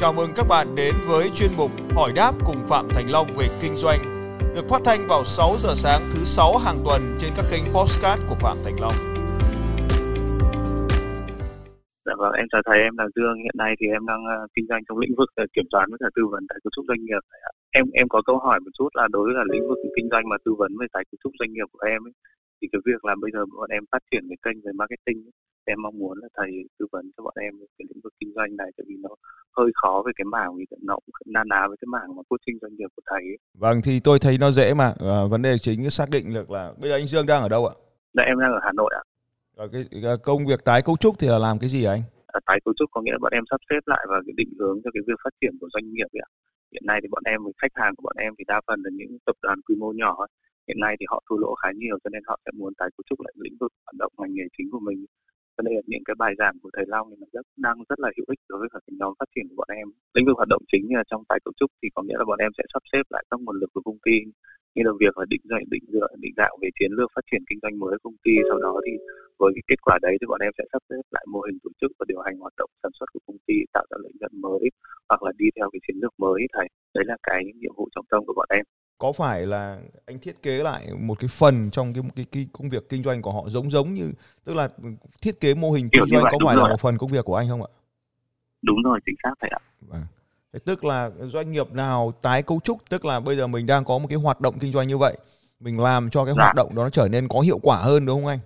Chào mừng các bạn đến với chuyên mục Hỏi đáp cùng Phạm Thành Long về kinh doanh được phát thanh vào 6 giờ sáng thứ 6 hàng tuần trên các kênh podcast của Phạm Thành Long. Dạ vâng, em chào thầy, em là Dương. Hiện nay thì em đang uh, kinh doanh trong lĩnh vực uh, kiểm toán với cả tư vấn tại cấu trúc doanh nghiệp. Em em có câu hỏi một chút là đối với là lĩnh vực kinh doanh mà tư vấn về tài cấu trúc doanh nghiệp của em ấy, thì cái việc là bây giờ bọn em phát triển cái kênh về marketing ấy, em mong muốn là thầy tư vấn cho bọn em cái lĩnh vực kinh doanh này tại vì nó hơi khó về cái mảng vì nó cũng na ná với cái mảng mà coaching doanh nghiệp của thầy ấy. Vâng thì tôi thấy nó dễ mà à, vấn đề chính xác định được là bây giờ anh Dương đang ở đâu ạ? Dạ em đang ở Hà Nội ạ. Rồi cái, cái công việc tái cấu trúc thì là làm cái gì anh? À, tái cấu trúc có nghĩa là bọn em sắp xếp lại và cái định hướng cho cái việc phát triển của doanh nghiệp ấy ạ. Hiện nay thì bọn em khách hàng của bọn em thì đa phần là những tập đoàn quy mô nhỏ ấy. Hiện nay thì họ thua lỗ khá nhiều cho nên họ sẽ muốn tái cấu trúc lại lĩnh vực hoạt động ngành nghề chính của mình cho nên những cái bài giảng của thầy Long thì nó rất, đang rất là hữu ích đối với cả cái nhóm phát triển của bọn em. Lĩnh vực hoạt động chính là trong tái cấu trúc thì có nghĩa là bọn em sẽ sắp xếp lại các nguồn lực của công ty, như là việc là định dạy, định dựa, định đạo về chiến lược phát triển kinh doanh mới của công ty. Sau đó thì với cái kết quả đấy thì bọn em sẽ sắp xếp lại mô hình tổ chức và điều hành hoạt động sản xuất của công ty, tạo ra lợi nhuận mới hoặc là đi theo cái chiến lược mới thầy. Đấy là cái nhiệm vụ trọng tâm của bọn em có phải là anh thiết kế lại một cái phần trong cái cái, cái công việc kinh doanh của họ giống giống như tức là thiết kế mô hình kinh doanh vậy, có phải rồi. là một phần công việc của anh không ạ? Đúng rồi, chính xác thầy ạ. Vâng. Thế tức là doanh nghiệp nào tái cấu trúc tức là bây giờ mình đang có một cái hoạt động kinh doanh như vậy, mình làm cho cái dạ. hoạt động đó nó trở nên có hiệu quả hơn đúng không anh?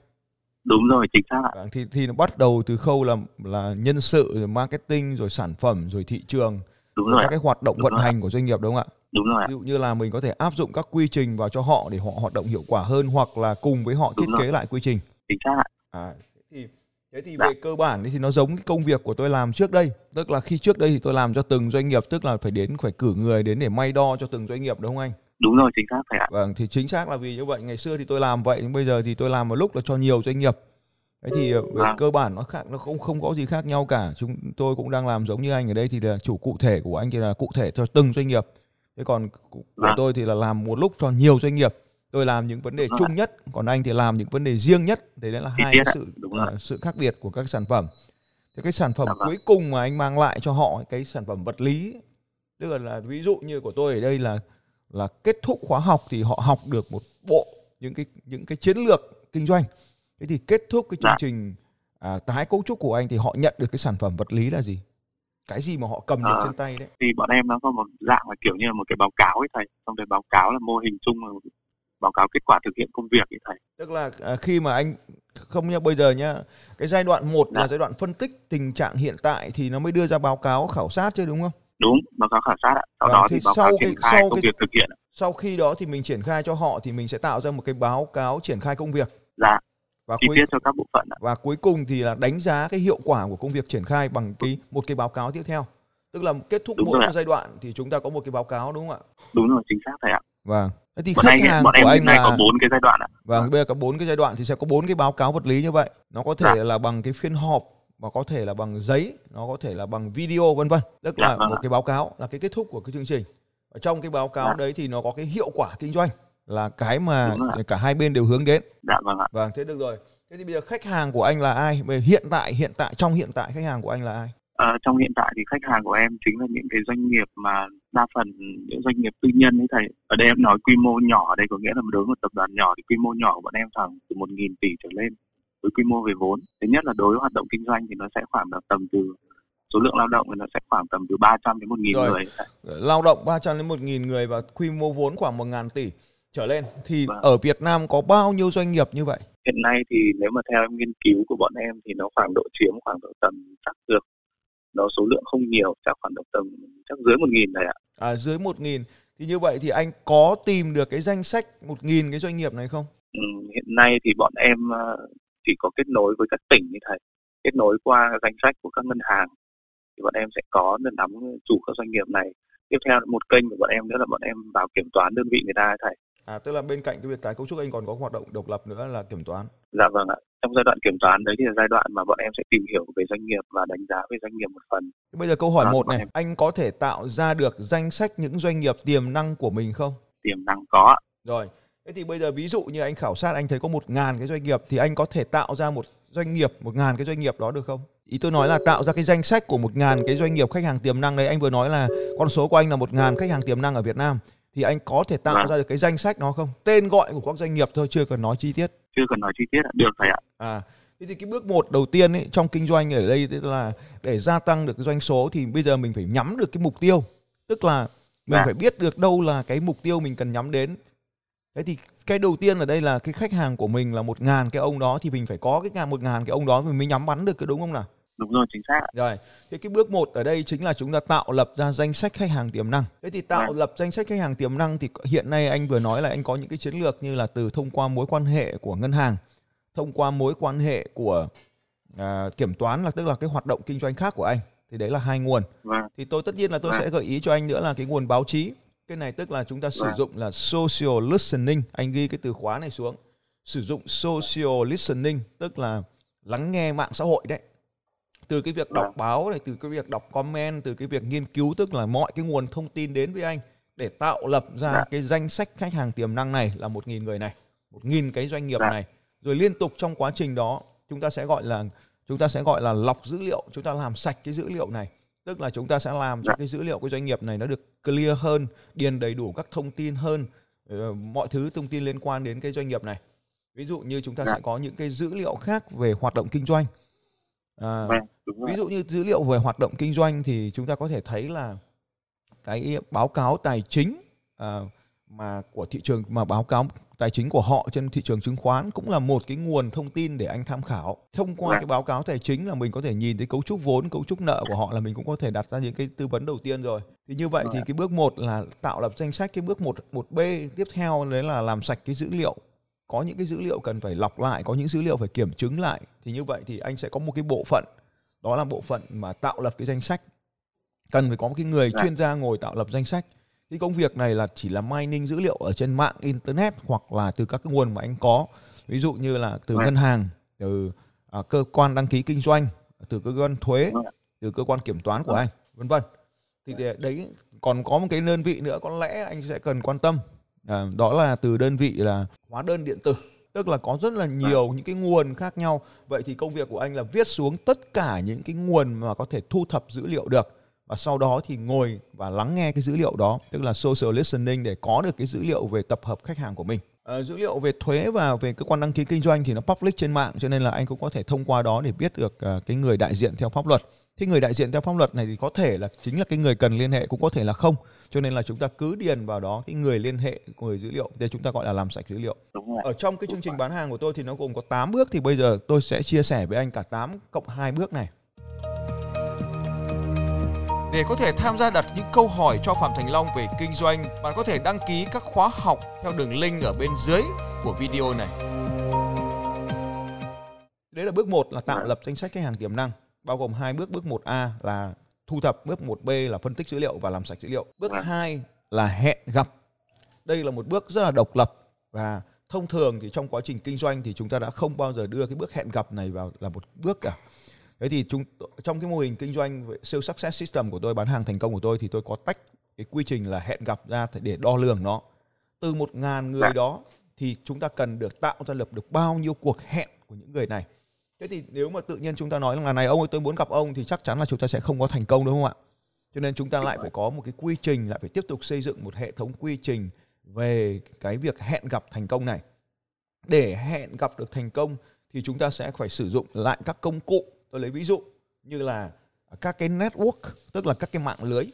Đúng rồi, chính xác ạ. Vâng, thì thì nó bắt đầu từ khâu là là nhân sự, rồi marketing, rồi sản phẩm, rồi thị trường, đúng rồi, các cái hoạt động đúng vận rồi. hành của doanh nghiệp đúng không ạ? Đúng rồi ví dụ như là mình có thể áp dụng các quy trình vào cho họ để họ hoạt động hiệu quả hơn hoặc là cùng với họ đúng thiết rồi. kế lại quy trình. Chính xác à thì thế thì dạ. về cơ bản thì nó giống cái công việc của tôi làm trước đây. Tức là khi trước đây thì tôi làm cho từng doanh nghiệp tức là phải đến phải cử người đến để may đo cho từng doanh nghiệp đúng không anh? Đúng rồi chính xác phải ạ. Vâng thì chính xác là vì như vậy. Ngày xưa thì tôi làm vậy nhưng bây giờ thì tôi làm một lúc là cho nhiều doanh nghiệp. Thế thì về vâng. cơ bản nó khác nó không không có gì khác nhau cả. Chúng tôi cũng đang làm giống như anh ở đây thì là chủ cụ thể của anh thì là cụ thể cho từng doanh nghiệp thế còn của à. tôi thì là làm một lúc cho nhiều doanh nghiệp. Tôi làm những vấn đề Đúng chung rồi. nhất còn anh thì làm những vấn đề riêng nhất. Đấy là hai cái sự uh, sự khác biệt của các sản phẩm. Thì cái sản phẩm Đúng cuối cùng mà anh mang lại cho họ cái sản phẩm vật lý tức là, là ví dụ như của tôi ở đây là là kết thúc khóa học thì họ học được một bộ những cái những cái chiến lược kinh doanh. Thế thì kết thúc cái chương dạ. trình à, tái cấu trúc của anh thì họ nhận được cái sản phẩm vật lý là gì cái gì mà họ cầm được à, trên tay đấy? thì bọn em nó có một dạng là kiểu như là một cái báo cáo ấy thầy. Trong cái báo cáo là mô hình chung là báo cáo kết quả thực hiện công việc ấy thầy. Tức là à, khi mà anh không nhá bây giờ nhá cái giai đoạn một dạ. là giai đoạn phân tích tình trạng hiện tại thì nó mới đưa ra báo cáo khảo sát chứ đúng không? Đúng báo cáo khảo sát ạ. Sau à, đó thì báo sau cáo cái, triển khai sau công cái, việc thực hiện sau khi đó thì mình triển khai cho họ thì mình sẽ tạo ra một cái báo cáo triển khai công việc. Dạ và chi tiết cho các bộ phận và cuối cùng thì là đánh giá cái hiệu quả của công việc triển khai bằng cái một cái báo cáo tiếp theo. Tức là kết thúc đúng mỗi một giai đoạn thì chúng ta có một cái báo cáo đúng không ạ? Đúng rồi chính xác thầy ạ. Vâng. Thế thì bọn khách anh, hàng bọn của em anh nay là có bốn cái giai đoạn ạ. Vâng bây giờ có bốn cái giai đoạn thì sẽ có bốn cái báo cáo vật lý như vậy. Nó có thể dạ. là bằng cái phiên họp và có thể là bằng giấy nó có thể là bằng video vân vân. Tức là dạ, vâng một ạ. cái báo cáo là cái kết thúc của cái chương trình. Ở trong cái báo cáo dạ. đấy thì nó có cái hiệu quả kinh doanh là cái mà cả hai bên đều hướng đến. Dạ vâng ạ. Vâng thế được rồi. Thế thì bây giờ khách hàng của anh là ai? Hiện tại hiện tại trong hiện tại khách hàng của anh là ai? À, trong hiện tại thì khách hàng của em chính là những cái doanh nghiệp mà đa phần những doanh nghiệp tư nhân ấy thầy. Ở đây em nói quy mô nhỏ ở đây có nghĩa là đối với một tập đoàn nhỏ thì quy mô nhỏ của bọn em khoảng từ một nghìn tỷ trở lên với quy mô về vốn. Thứ nhất là đối với hoạt động kinh doanh thì nó sẽ khoảng là tầm từ số lượng lao động thì nó sẽ khoảng tầm từ 300 đến 1 nghìn Rồi. người. Lao động 300 đến 1 nghìn người và quy mô vốn khoảng 1 ngàn tỷ trở lên thì Vâng. ở Việt Nam có bao nhiêu doanh nghiệp như vậy? Hiện nay thì nếu mà theo em nghiên cứu của bọn em thì nó khoảng độ chiếm khoảng độ tầm chắc được nó số lượng không nhiều chắc khoảng độ tầm chắc dưới một nghìn này ạ. À, dưới 1 nghìn. Thì như vậy thì anh có tìm được cái danh sách 1 nghìn cái doanh nghiệp này không? Ừ, hiện nay thì bọn em ờ, chỉ có kết nối với các tỉnh như thầy. Kết nối qua danh sách của các ngân hàng thì bọn em sẽ có nắm chủ các doanh nghiệp này. Tiếp theo một kênh của bọn em nữa là bọn em vào kiểm toán đơn vị người ta thầy à tức là bên cạnh cái việc tái cấu trúc anh còn có hoạt động độc lập nữa là kiểm toán? Dạ vâng ạ. Trong giai đoạn kiểm toán đấy thì là giai đoạn mà bọn em sẽ tìm hiểu về doanh nghiệp và đánh giá về doanh nghiệp một phần. Bây giờ câu hỏi Vâng, một này em- anh có thể tạo ra được danh sách những doanh nghiệp tiềm năng của mình không? Tiềm năng có rồi thế thì bây giờ ví dụ như anh khảo sát anh thấy có một ngàn cái doanh nghiệp thì anh có thể tạo ra một doanh nghiệp một ngàn cái doanh nghiệp đó được không? Ý tôi nói là tạo ra cái danh sách của một ngàn cái doanh nghiệp khách hàng tiềm năng đấy anh vừa nói là con số của anh là một ngàn khách hàng tiềm năng ở Việt Nam thì anh có thể tạo vâng. ra được cái danh sách nó không? Tên gọi của các doanh nghiệp thôi chưa cần nói chi tiết. Chưa cần nói chi tiết được thầy ạ. À thế thì cái bước một đầu tiên ấy, trong kinh doanh ở đây tức là để gia tăng được cái doanh số thì bây giờ mình phải nhắm được cái mục tiêu. Tức là mình à. phải biết được đâu là cái mục tiêu mình cần nhắm đến. Thế thì cái đầu tiên ở đây là cái khách hàng của mình là một ngàn cái ông đó thì mình phải có cái ngàn một ngàn cái ông đó mình mới nhắm bắn được cái đúng không nào đúng rồi chính xác rồi thế cái bước một ở đây chính là chúng ta tạo lập ra danh sách khách hàng tiềm năng. Thế thì tạo à. lập danh sách khách hàng tiềm năng thì hiện nay anh vừa nói là anh có những cái chiến lược như là từ thông qua mối quan hệ của ngân hàng thông qua mối quan hệ của à, kiểm toán là tức là cái hoạt động kinh doanh khác của anh. Thì đấy là hai nguồn. Vâng. thì tôi tất nhiên là tôi vâng. sẽ gợi ý cho anh nữa là cái nguồn báo chí. Cái này tức là chúng ta sử dụng là social listening. Anh ghi cái từ khóa này xuống. Sử dụng social listening tức là lắng nghe mạng xã hội đấy từ cái việc đọc vâng. báo này từ cái việc đọc comment từ cái việc nghiên cứu tức là mọi cái nguồn thông tin đến với anh để tạo lập ra vâng. cái danh sách khách hàng tiềm năng này là một nghìn người này một nghìn cái doanh nghiệp này. Rồi liên tục trong quá trình đó chúng ta sẽ gọi là chúng ta sẽ gọi là lọc dữ liệu chúng ta làm sạch cái dữ liệu này. Tức là chúng ta sẽ làm cho cái dữ liệu của doanh nghiệp này nó được clear hơn điền đầy đủ các thông tin hơn ờ, mọi thứ thông tin liên quan đến cái doanh nghiệp này. Ví dụ như chúng ta sẽ có những cái dữ liệu khác về hoạt động kinh doanh. À, ví dụ như dữ liệu về hoạt động kinh doanh thì chúng ta có thể thấy là cái báo cáo tài chính à, mà của thị trường mà báo cáo tài chính của họ trên thị trường chứng khoán cũng là một cái nguồn thông tin để anh tham khảo. Thông qua cái báo cáo tài chính là mình có thể nhìn thấy cấu trúc vốn, cấu trúc nợ của họ là mình cũng có thể đặt ra những cái tư vấn đầu tiên rồi. Thì như vậy thì cái bước một là tạo lập danh sách, cái bước một một B tiếp theo đấy là làm sạch cái dữ liệu. Có những cái dữ liệu cần phải lọc lại, có những dữ liệu phải kiểm chứng lại. Thì như vậy thì anh sẽ có một cái bộ phận đó là bộ phận mà tạo lập cái danh sách. Cần phải có một cái người dạ. chuyên gia ngồi tạo lập danh sách. Cái công việc này là chỉ là mining dữ liệu ở trên mạng internet hoặc là từ các cái nguồn mà anh có. Ví dụ như là từ ngân hàng từ à, cơ quan đăng ký kinh doanh từ cơ quan thuế từ cơ quan kiểm toán của anh vân vân. Thì đấy còn có một cái đơn vị nữa có lẽ anh sẽ cần quan tâm. À, đó là từ đơn vị là hóa đơn điện tử tức là có rất là nhiều những cái nguồn khác nhau. Vậy thì công việc của anh là viết xuống tất cả những cái nguồn mà có thể thu thập dữ liệu được. Và sau đó thì ngồi và lắng nghe cái dữ liệu đó, tức là social listening để có được cái dữ liệu về tập hợp khách hàng của mình à, dữ liệu về thuế và về cơ quan đăng ký kinh doanh thì nó public trên mạng cho nên là anh cũng có thể thông qua đó để biết được uh, cái người đại diện theo pháp luật. Thế người đại diện theo pháp luật này thì có thể là chính là cái người cần liên hệ cũng có thể là không. Cho nên là chúng ta cứ điền vào đó cái người liên hệ của người dữ liệu để chúng ta gọi là làm sạch dữ liệu. Ở trong cái chương trình bán hàng của tôi thì nó gồm có 8 bước thì bây giờ tôi sẽ chia sẻ với anh cả 8 cộng 2 bước này để có thể tham gia đặt những câu hỏi cho Phạm Thành Long về kinh doanh, bạn có thể đăng ký các khóa học theo đường link ở bên dưới của video này. Đấy là bước 1 là tạo lập danh sách khách hàng tiềm năng, bao gồm hai bước. Bước 1A là thu thập, bước 1B là phân tích dữ liệu và làm sạch dữ liệu. Bước 2 là hẹn gặp. Đây là một bước rất là độc lập và thông thường thì trong quá trình kinh doanh thì chúng ta đã không bao giờ đưa cái bước hẹn gặp này vào là một bước cả thế thì chúng trong cái mô hình kinh doanh siêu success system của tôi, bán hàng thành công của tôi, thì tôi có tách cái quy trình là hẹn gặp ra để đo lường nó. Từ một ngàn người đó, thì chúng ta cần được tạo ra lập được bao nhiêu cuộc hẹn của những người này. Thế thì nếu mà tự nhiên chúng ta nói là này, ông ơi, tôi muốn gặp ông thì chắc chắn là chúng ta sẽ không có thành công, đúng không ạ? Cho nên chúng ta lại phải có một cái quy trình, lại phải tiếp tục xây dựng một hệ thống quy trình về cái việc hẹn gặp thành công này. Để hẹn gặp được thành công, thì chúng ta sẽ phải sử dụng lại các công cụ tôi lấy ví dụ như là các cái network tức là các cái mạng lưới.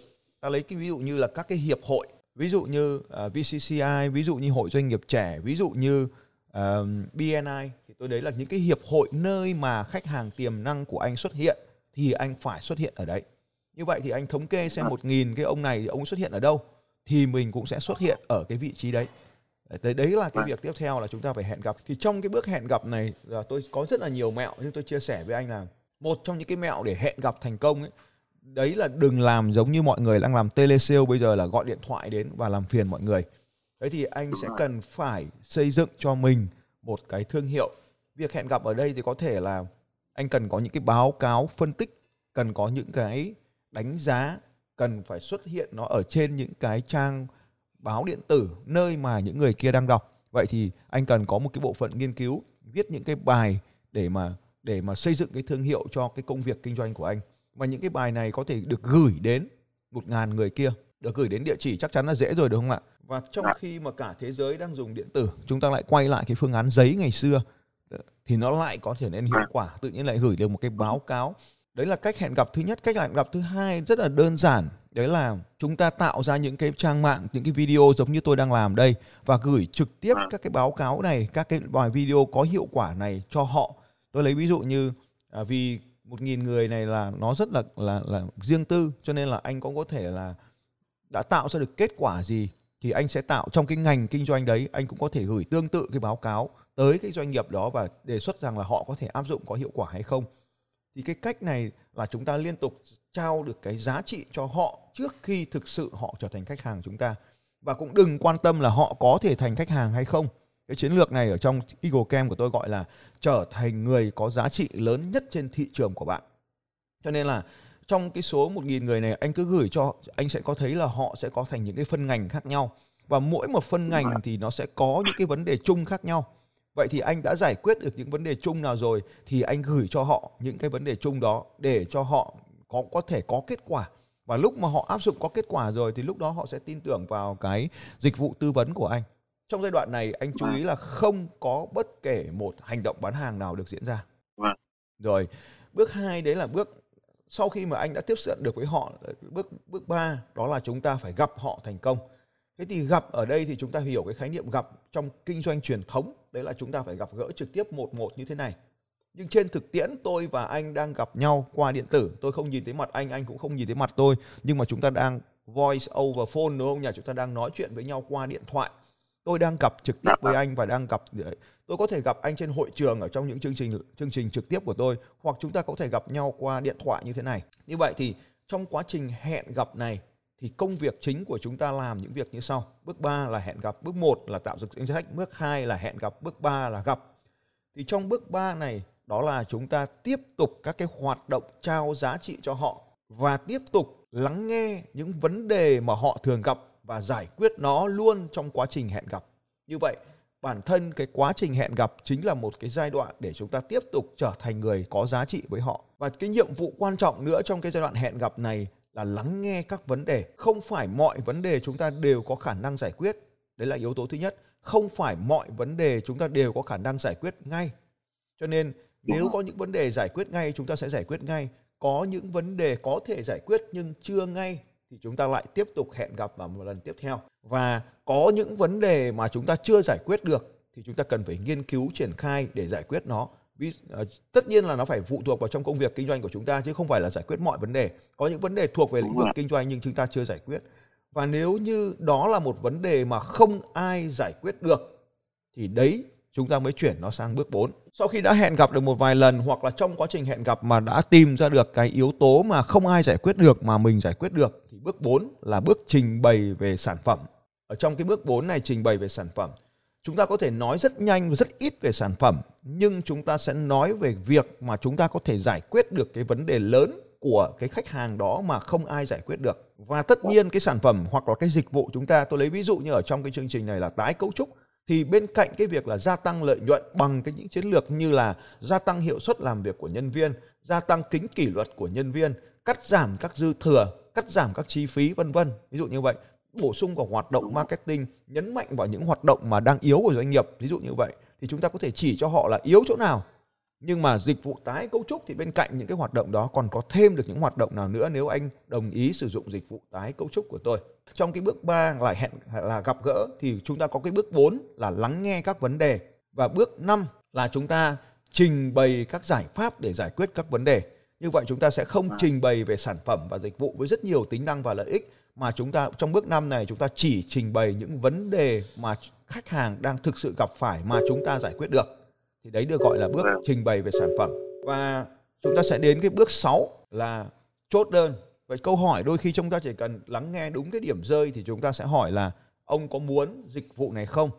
Ta lấy cái ví dụ như là các cái hiệp hội ví dụ như uh, à, VCCI ví dụ như hội doanh nghiệp trẻ ví dụ như uh, à, BNI thì tôi đấy là những cái hiệp hội nơi mà khách hàng tiềm năng của anh xuất hiện thì anh phải xuất hiện ở đấy. Như vậy thì anh thống kê xem một nghìn cái ông này ông xuất hiện ở đâu thì mình cũng sẽ xuất hiện ở cái vị trí đấy. Đấy, đấy là cái việc tiếp theo là chúng ta phải hẹn gặp. Thì trong cái bước hẹn gặp này là tôi có rất là nhiều mẹo nhưng tôi chia sẻ với anh là một trong những cái mẹo để hẹn gặp thành công ấy đấy là đừng làm giống như mọi người đang làm telesale bây giờ là gọi điện thoại đến và làm phiền mọi người. Thế thì anh sẽ cần phải xây dựng cho mình một cái thương hiệu. Việc hẹn gặp ở đây thì có thể là anh cần có những cái báo cáo phân tích cần có những cái đánh giá cần phải xuất hiện nó ở trên những cái trang báo điện tử nơi mà những người kia đang đọc. Vậy thì anh cần có một cái bộ phận nghiên cứu viết những cái bài để mà để mà xây dựng cái thương hiệu cho cái công việc kinh doanh của anh. Và những cái bài này có thể được gửi đến một ngàn người kia. Được gửi đến địa chỉ chắc chắn là dễ rồi đúng không ạ? Và trong dạ. khi mà cả thế giới đang dùng điện tử chúng ta lại quay lại cái phương án giấy ngày xưa thì nó lại có trở nên hiệu dạ. quả. Tự nhiên lại gửi được một cái báo cáo. Đấy là cách hẹn gặp thứ nhất. Cách hẹn gặp thứ hai rất là đơn giản. Đấy là chúng ta tạo ra những cái trang mạng những cái video giống như tôi đang làm đây và gửi trực tiếp các cái báo cáo này các cái bài video có hiệu quả này cho họ tôi lấy ví dụ như à, vì một nghìn người này là nó rất là là là riêng tư cho nên là anh cũng có thể là đã tạo ra được kết quả gì thì anh sẽ tạo trong cái ngành kinh doanh đấy anh cũng có thể gửi tương tự cái báo cáo tới cái doanh nghiệp đó và đề xuất rằng là họ có thể áp dụng có hiệu quả hay không. Thì cái cách này là chúng ta liên tục trao được cái giá trị cho họ trước khi thực sự họ trở thành khách hàng chúng ta. Và cũng đừng quan tâm là họ có thể thành khách hàng hay không cái chiến lược này ở trong Eagle Camp của tôi gọi là trở thành người có giá trị lớn nhất trên thị trường của bạn. Cho nên là trong cái số 1.000 người này, anh cứ gửi cho, anh sẽ có thấy là họ sẽ có thành những cái phân ngành khác nhau. Và mỗi một phân ngành thì nó sẽ có những cái vấn đề chung khác nhau. Vậy thì anh đã giải quyết được những vấn đề chung nào rồi thì anh gửi cho họ những cái vấn đề chung đó để cho họ có có thể có kết quả. Và lúc mà họ áp dụng có kết quả rồi thì lúc đó họ sẽ tin tưởng vào cái dịch vụ tư vấn của anh trong giai đoạn này anh chú ý là không có bất kể một hành động bán hàng nào được diễn ra. Vâng. rồi bước hai đấy là bước sau khi mà anh đã tiếp cận được với họ bước bước ba đó là chúng ta phải gặp họ thành công. Thế thì gặp ở đây thì chúng ta hiểu cái khái niệm gặp trong kinh doanh truyền thống đấy là chúng ta phải gặp gỡ trực tiếp một một như thế này. Nhưng trên thực tiễn tôi và anh đang gặp nhau qua điện tử. Tôi không nhìn thấy mặt anh anh cũng không nhìn thấy mặt tôi. Nhưng mà chúng ta đang voice over phone đúng không? Nhỉ chúng ta đang nói chuyện với nhau qua điện thoại tôi đang gặp trực tiếp với anh và đang gặp tôi có thể gặp anh trên hội trường ở trong những chương trình chương trình trực tiếp của tôi hoặc chúng ta có thể gặp nhau qua điện thoại như thế này. Như vậy thì trong quá trình hẹn gặp này thì công việc chính của chúng ta làm những việc như sau. Bước 3 là hẹn gặp bước 1 là tạo dựng danh sách bước 2 là hẹn gặp bước 3 là gặp. Thì trong bước 3 này đó là chúng ta tiếp tục các cái hoạt động trao giá trị cho họ và tiếp tục lắng nghe những vấn đề mà họ thường gặp và giải quyết nó luôn trong quá trình hẹn gặp. Như vậy, bản thân cái quá trình hẹn gặp chính là một cái giai đoạn để chúng ta tiếp tục trở thành người có giá trị với họ. Và cái nhiệm vụ quan trọng nữa trong cái giai đoạn hẹn gặp này là lắng nghe các vấn đề. Không phải mọi vấn đề chúng ta đều có khả năng giải quyết. Đấy là yếu tố thứ nhất. Không phải mọi vấn đề chúng ta đều có khả năng giải quyết ngay. Cho nên nếu có những vấn đề giải quyết ngay chúng ta sẽ giải quyết ngay. Có những vấn đề có thể giải quyết nhưng chưa ngay thì chúng ta lại tiếp tục hẹn gặp vào một lần tiếp theo. Và có những vấn đề mà chúng ta chưa giải quyết được thì chúng ta cần phải nghiên cứu triển khai để giải quyết nó. Vì, uh, tất nhiên là nó phải phụ thuộc vào trong công việc kinh doanh của chúng ta chứ không phải là giải quyết mọi vấn đề. Có những vấn đề thuộc về lĩnh vực kinh doanh nhưng chúng ta chưa giải quyết. Và nếu như đó là một vấn đề mà không ai giải quyết được thì đấy chúng ta mới chuyển nó sang bước 4. Sau khi đã hẹn gặp được một vài lần hoặc là trong quá trình hẹn gặp mà đã tìm ra được cái yếu tố mà không ai giải quyết được mà mình giải quyết được thì bước 4 là bước trình bày về sản phẩm. Ở trong cái bước 4 này trình bày về sản phẩm, chúng ta có thể nói rất nhanh và rất ít về sản phẩm nhưng chúng ta sẽ nói về việc mà chúng ta có thể giải quyết được cái vấn đề lớn của cái khách hàng đó mà không ai giải quyết được. Và tất nhiên cái sản phẩm hoặc là cái dịch vụ chúng ta tôi lấy ví dụ như ở trong cái chương trình này là tái cấu trúc thì bên cạnh cái việc là gia tăng lợi nhuận bằng cái những chiến lược như là gia tăng hiệu suất làm việc của nhân viên, gia tăng tính kỷ luật của nhân viên, cắt giảm các dư thừa, cắt giảm các chi phí vân vân. Ví dụ như vậy, bổ sung vào hoạt động marketing, nhấn mạnh vào những hoạt động mà đang yếu của doanh nghiệp, ví dụ như vậy thì chúng ta có thể chỉ cho họ là yếu chỗ nào nhưng mà dịch vụ tái cấu trúc thì bên cạnh những cái hoạt động đó còn có thêm được những hoạt động nào nữa nếu anh đồng ý sử dụng dịch vụ tái cấu trúc của tôi. Trong cái bước 3 là hẹn là gặp gỡ thì chúng ta có cái bước 4 là lắng nghe các vấn đề và bước 5 là chúng ta trình bày các giải pháp để giải quyết các vấn đề. Như vậy chúng ta sẽ không trình bày về sản phẩm và dịch vụ với rất nhiều tính năng và lợi ích mà chúng ta trong bước 5 này chúng ta chỉ trình bày những vấn đề mà khách hàng đang thực sự gặp phải mà chúng ta giải quyết được. Thì đấy được gọi là bước vâng. trình bày về sản phẩm. Và chúng ta sẽ đến cái bước 6 là chốt đơn. Vậy câu hỏi đôi khi chúng ta chỉ cần lắng nghe đúng cái điểm rơi thì chúng ta sẽ hỏi là ông có muốn dịch vụ này không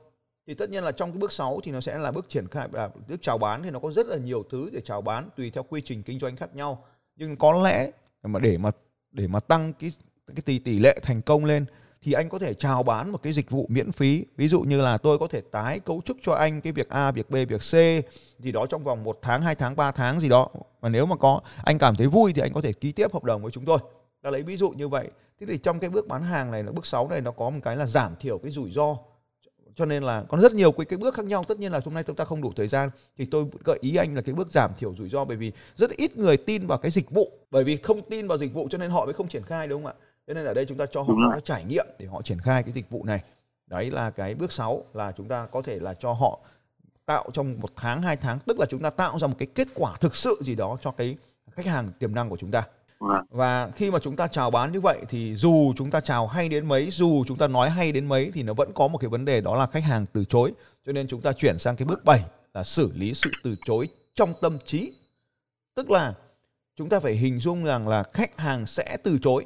thì tất nhiên là trong cái bước 6 thì nó sẽ là bước triển khai là bước chào bán thì nó có rất là nhiều thứ để chào bán tùy theo quy trình kinh doanh khác nhau. Nhưng có lẽ mà để mà để mà tăng cái cái tỷ tỷ lệ thành công lên thì anh có thể chào bán một cái dịch vụ miễn phí. Ví dụ như là tôi có thể tái cấu trúc cho anh cái việc A, việc B, việc C gì đó trong vòng một tháng, hai tháng 3 tháng gì đó. Và nếu mà có, anh cảm thấy vui thì anh có thể ký tiếp hợp đồng với chúng tôi. Ta lấy ví dụ như vậy. Thế thì trong cái bước bán hàng này là bước 6 này nó có một cái là giảm thiểu cái rủi ro cho nên là có rất nhiều cái, cái bước khác nhau. Tất nhiên là hôm nay chúng ta không đủ thời gian. Thì tôi gợi ý anh là cái bước giảm thiểu rủi ro bởi vì rất ít người tin vào cái dịch vụ. Bởi vì không tin vào dịch vụ cho nên họ mới không triển khai đúng không ạ? Cho nên ở đây chúng ta cho họ có trải nghiệm để họ triển khai cái dịch vụ này. Đấy là cái bước 6 là chúng ta có thể là cho họ tạo trong một tháng hai tháng tức là chúng ta tạo ra một cái kết quả thực sự gì đó cho cái khách hàng tiềm năng của chúng ta. Vâng và khi mà chúng ta chào bán như vậy thì dù chúng ta chào hay đến mấy, dù chúng ta nói hay đến mấy thì nó vẫn có một cái vấn đề đó là khách hàng từ chối. Cho nên chúng ta chuyển sang cái bước 7 là xử lý sự từ chối trong tâm trí. Tức là chúng ta phải hình dung rằng là khách hàng sẽ từ chối.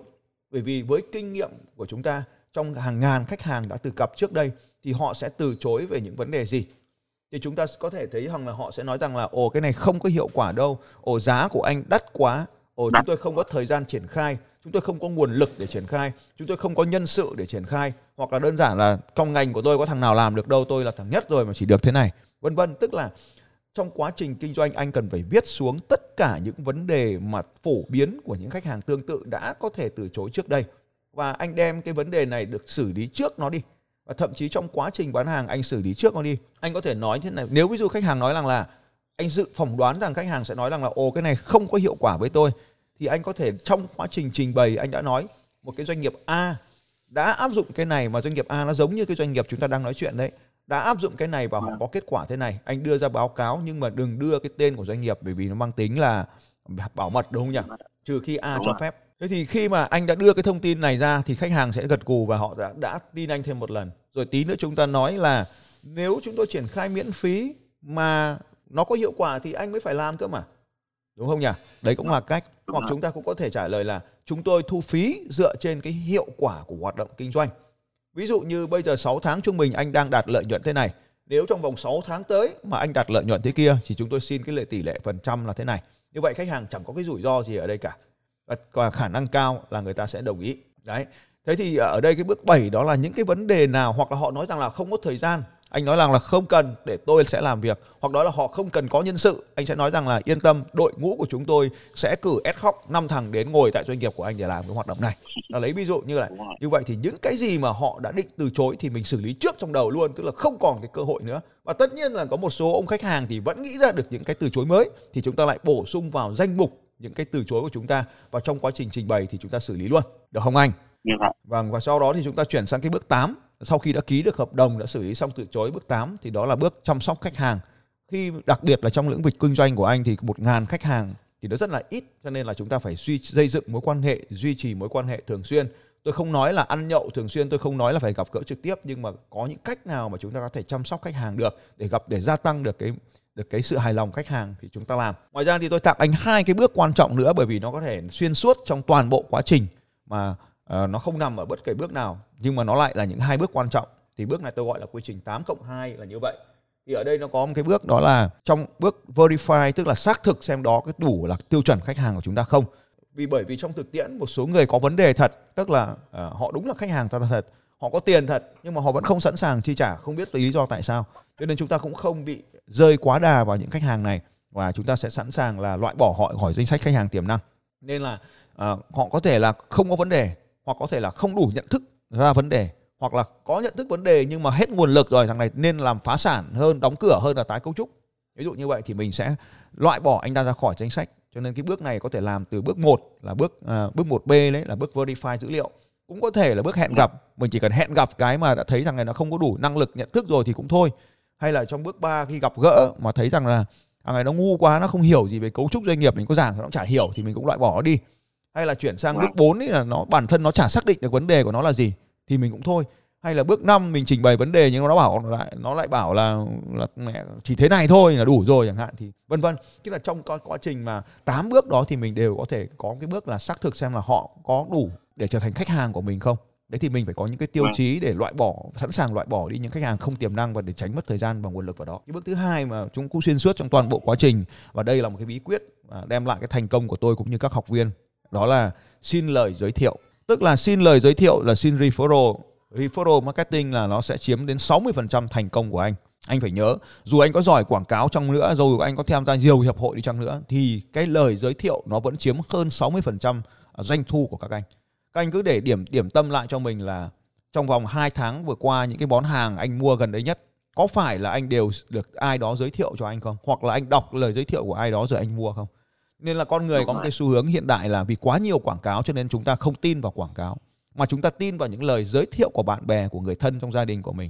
Bởi vì với kinh nghiệm của chúng ta, trong hàng ngàn khách hàng đã từ cặp trước đây thì họ sẽ từ chối về những vấn đề gì? Thì chúng ta có thể thấy rằng là họ sẽ nói rằng là, ồ, cái này không có hiệu quả đâu. Ồ, giá của anh đắt quá ồ chúng tôi không có thời gian triển khai chúng tôi không có nguồn lực để triển khai chúng tôi không có nhân sự để triển khai hoặc là đơn giản là trong ngành của tôi có thằng nào làm được đâu tôi là thằng nhất rồi mà chỉ được thế này vân vân. Tức là trong quá trình kinh doanh anh cần phải viết xuống tất cả những vấn đề mà phổ biến của những khách hàng tương tự đã có thể từ chối trước đây. Và anh đem cái vấn đề này được xử lý trước nó đi. Và thậm chí trong quá trình bán hàng anh xử lý trước nó đi. Anh có thể nói thế này nếu ví dụ khách hàng nói rằng là anh dự phỏng đoán rằng khách hàng sẽ nói rằng là ồ cái này không có hiệu quả với tôi. Thì anh có thể trong quá trình trình bày anh đã nói một cái doanh nghiệp A đã áp dụng cái này mà doanh nghiệp A nó giống như cái doanh nghiệp chúng ta đang nói chuyện đấy đã áp dụng cái này và họ có kết quả thế này. Anh đưa ra báo cáo nhưng mà đừng đưa cái tên của doanh nghiệp bởi vì nó mang tính là bảo mật đúng không nhỉ? Trừ khi A cho phép. Thế thì khi mà anh đã đưa cái thông tin này ra thì khách hàng sẽ gật gù và họ đã, đã tin anh thêm một lần. Rồi tí nữa chúng ta nói là nếu chúng tôi triển khai miễn phí mà nó có hiệu quả thì anh mới phải làm cơ mà. Đúng không nhỉ? Đấy cũng là cách. Hoặc chúng ta cũng có thể trả lời là chúng tôi thu phí dựa trên cái hiệu quả của hoạt động kinh doanh. Ví dụ như bây giờ 6 tháng trung bình anh đang đạt lợi nhuận thế này. Nếu trong vòng 6 tháng tới mà anh đạt lợi nhuận thế kia thì chúng tôi xin cái lệ tỷ lệ phần trăm là thế này. Như vậy khách hàng chẳng có cái rủi ro gì ở đây cả. Và khả năng cao là người ta sẽ đồng ý. Đấy. Thế thì ở đây cái bước 7 đó là những cái vấn đề nào hoặc là họ nói rằng là không có thời gian anh nói rằng là không cần để tôi sẽ làm việc. Hoặc đó là họ không cần có nhân sự anh sẽ nói rằng là yên tâm đội ngũ của chúng tôi sẽ cử ad hoc năm thằng đến ngồi tại doanh nghiệp của anh để làm cái hoạt động này. Là lấy ví dụ như là như vậy thì những cái gì mà họ đã định từ chối thì mình xử lý trước trong đầu luôn tức là không còn cái cơ hội nữa. Và tất nhiên là có một số ông khách hàng thì vẫn nghĩ ra được những cái từ chối mới thì chúng ta lại bổ sung vào danh mục những cái từ chối của chúng ta. Và trong quá trình trình bày thì chúng ta xử lý luôn. Được không anh? Vâng và sau đó thì chúng ta chuyển sang cái bước 8 sau khi đã ký được hợp đồng, đã xử lý xong từ chối bước 8 thì đó là bước chăm sóc khách hàng. Khi đặc biệt là trong lĩnh vực kinh doanh của anh thì một ngàn khách hàng thì nó rất là ít, cho nên là chúng ta phải suy, xây dựng mối quan hệ, duy trì mối quan hệ thường xuyên. Tôi không nói là ăn nhậu thường xuyên, tôi không nói là phải gặp gỡ trực tiếp, nhưng mà có những cách nào mà chúng ta có thể chăm sóc khách hàng được để gặp, để gia tăng được cái được cái sự hài lòng khách hàng thì chúng ta làm. Ngoài ra thì tôi tặng anh hai cái bước quan trọng nữa bởi vì nó có thể xuyên suốt trong toàn bộ quá trình mà Ờ, nó không nằm ở bất kỳ bước nào nhưng mà nó lại là những hai bước quan trọng. Thì bước này tôi gọi là quy trình 8 cộng 2 là như vậy. Thì ở đây nó có một cái bước đó là trong bước verify tức là xác thực xem đó cái đủ là tiêu chuẩn khách hàng của chúng ta không. Vì bởi vì trong thực tiễn một số người có vấn đề thật tức là uh, họ đúng là khách hàng ta thật họ có tiền thật nhưng mà họ vẫn không sẵn sàng chi trả không biết lý do tại sao. Cho nên chúng ta cũng không bị rơi quá đà vào những khách hàng này và chúng ta sẽ sẵn sàng là loại bỏ họ khỏi danh sách khách hàng tiềm năng. Nên là uh, họ có thể là không có vấn đề hoặc có thể là không đủ nhận thức ra vấn đề hoặc là có nhận thức vấn đề nhưng mà hết nguồn lực rồi thằng này nên làm phá sản hơn đóng cửa hơn là tái cấu trúc. Ví dụ như vậy thì mình sẽ loại bỏ anh ta ra khỏi danh sách. Cho nên cái bước này có thể làm từ bước 1 là bước à, bước 1B đấy là bước verify dữ liệu. Cũng có thể là bước hẹn gặp mình chỉ cần hẹn gặp cái mà đã thấy rằng này nó không có đủ năng lực nhận thức rồi thì cũng thôi. Hay là trong bước 3 khi gặp gỡ mà thấy rằng là thằng này nó ngu quá nó không hiểu gì về cấu trúc doanh nghiệp mình có giảng nó cũng chả hiểu thì mình cũng loại bỏ nó đi hay là chuyển sang bước 4 ấy là nó bản thân nó chả xác định được vấn đề của nó là gì thì mình cũng thôi. Hay là bước 5 mình trình bày vấn đề nhưng nó bảo lại nó lại bảo là là mẹ chỉ thế này thôi là đủ rồi chẳng hạn thì vân vân. Tức là trong quá, quá trình mà 8 bước đó thì mình đều có thể có cái bước là xác thực xem là họ có đủ để trở thành khách hàng của mình không. Đấy thì mình phải có những cái tiêu vâng. chí để loại bỏ sẵn sàng loại bỏ đi những khách hàng không tiềm năng và để tránh mất thời gian và nguồn lực vào đó. Cái bước thứ hai mà chúng cũng xuyên suốt trong toàn bộ quá trình và đây là một cái bí quyết đem lại cái thành công của tôi cũng như các học viên đó là xin lời giới thiệu. Tức là xin lời giới thiệu là xin referral. Referral marketing là nó sẽ chiếm đến 60% thành công của anh. Anh phải nhớ, dù anh có giỏi quảng cáo trong nữa, dù anh có tham gia nhiều hiệp hội đi chăng nữa, thì cái lời giới thiệu nó vẫn chiếm hơn 60% doanh thu của các anh. Các anh cứ để điểm điểm tâm lại cho mình là trong vòng 2 tháng vừa qua những cái món hàng anh mua gần đấy nhất, có phải là anh đều được ai đó giới thiệu cho anh không? Hoặc là anh đọc lời giới thiệu của ai đó rồi anh mua không? Nên là con người Đúng có một cái xu hướng hiện đại là vì quá nhiều quảng cáo cho nên chúng ta không tin vào quảng cáo mà chúng ta tin vào những lời giới thiệu của bạn bè của người thân trong gia đình của mình.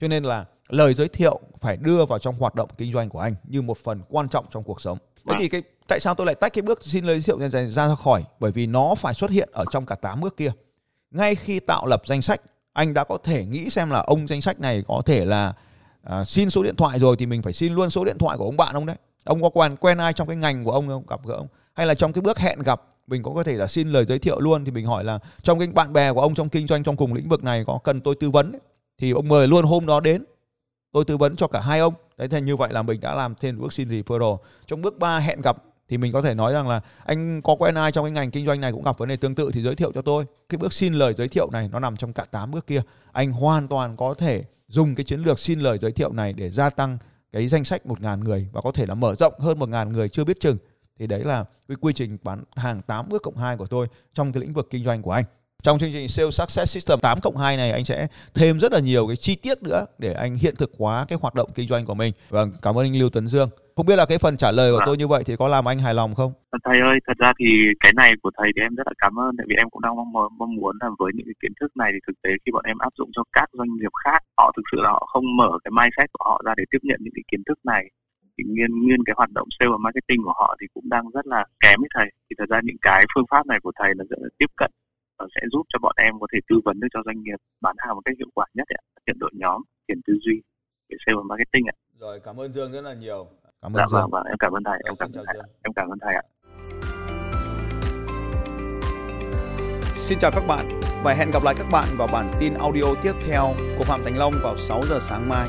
Cho nên là lời giới thiệu phải đưa vào trong hoạt động kinh doanh của anh như một phần quan trọng trong cuộc sống. Thế vâng. thì cái tại sao tôi lại tách cái bước xin lời giới thiệu ra, ra khỏi? Bởi vì nó phải xuất hiện ở trong cả 8 bước kia. Ngay khi tạo lập danh sách anh đã có thể nghĩ xem là ông danh sách này có thể là à, xin số điện thoại rồi thì mình phải xin luôn số điện thoại của ông bạn ông đấy ông có quen quen ai trong cái ngành của ông không? Gặp gỡ ông. Hay là trong cái bước hẹn gặp, mình cũng có thể là xin lời giới thiệu luôn, thì mình hỏi là trong cái bạn bè của ông trong kinh doanh trong cùng lĩnh vực này có cần tôi tư vấn thì ông mời luôn hôm đó đến. Tôi tư vấn cho cả hai ông. Đấy thì như vậy là mình đã làm thêm bước xin referral. Trong bước 3 hẹn gặp thì mình có thể nói rằng là anh có quen ai trong cái ngành kinh doanh này cũng gặp vấn đề tương tự thì giới thiệu cho tôi. Cái bước xin lời giới thiệu này nó nằm trong cả 8 bước kia. Anh hoàn toàn có thể dùng cái chiến lược xin lời giới thiệu này để gia tăng cái danh sách 1.000 người và có thể là mở rộng hơn 1.000 người chưa biết chừng, thì đấy là cái quy trình bán hàng 8 bước cộng 2 của tôi trong cái lĩnh vực kinh doanh của anh trong chương trình Sales Success System 8 cộng 2 này anh sẽ thêm rất là nhiều cái chi tiết nữa để anh hiện thực hóa cái hoạt động kinh doanh của mình. Vâng, cảm ơn anh Lưu Tuấn Dương. Không biết là cái phần trả lời của à. tôi như vậy thì có làm anh hài lòng không? Thầy ơi, thật ra thì cái này của thầy thì em rất là cảm ơn tại vì em cũng đang mong mong muốn là với những cái kiến thức này thì thực tế khi bọn em áp dụng cho các doanh nghiệp khác, họ thực sự là họ không mở cái mindset của họ ra để tiếp nhận những cái kiến thức này thì nguyên nguyên cái hoạt động sale và marketing của họ thì cũng đang rất là kém với thầy thì thật ra những cái phương pháp này của thầy là rất là tiếp cận sẽ giúp cho bọn em có thể tư vấn được cho doanh nghiệp bán hàng một cách hiệu quả nhất ạ hiện đội nhóm hiện tư duy để sale và marketing ạ. Rồi cảm ơn Dương rất là nhiều. Cảm ơn dạ, Dương. vâng, vâng, em cảm ơn thầy em cảm ơn thầy em cảm ơn thầy ạ. Xin chào các bạn và hẹn gặp lại các bạn vào bản tin audio tiếp theo của Phạm Thành Long vào 6 giờ sáng mai.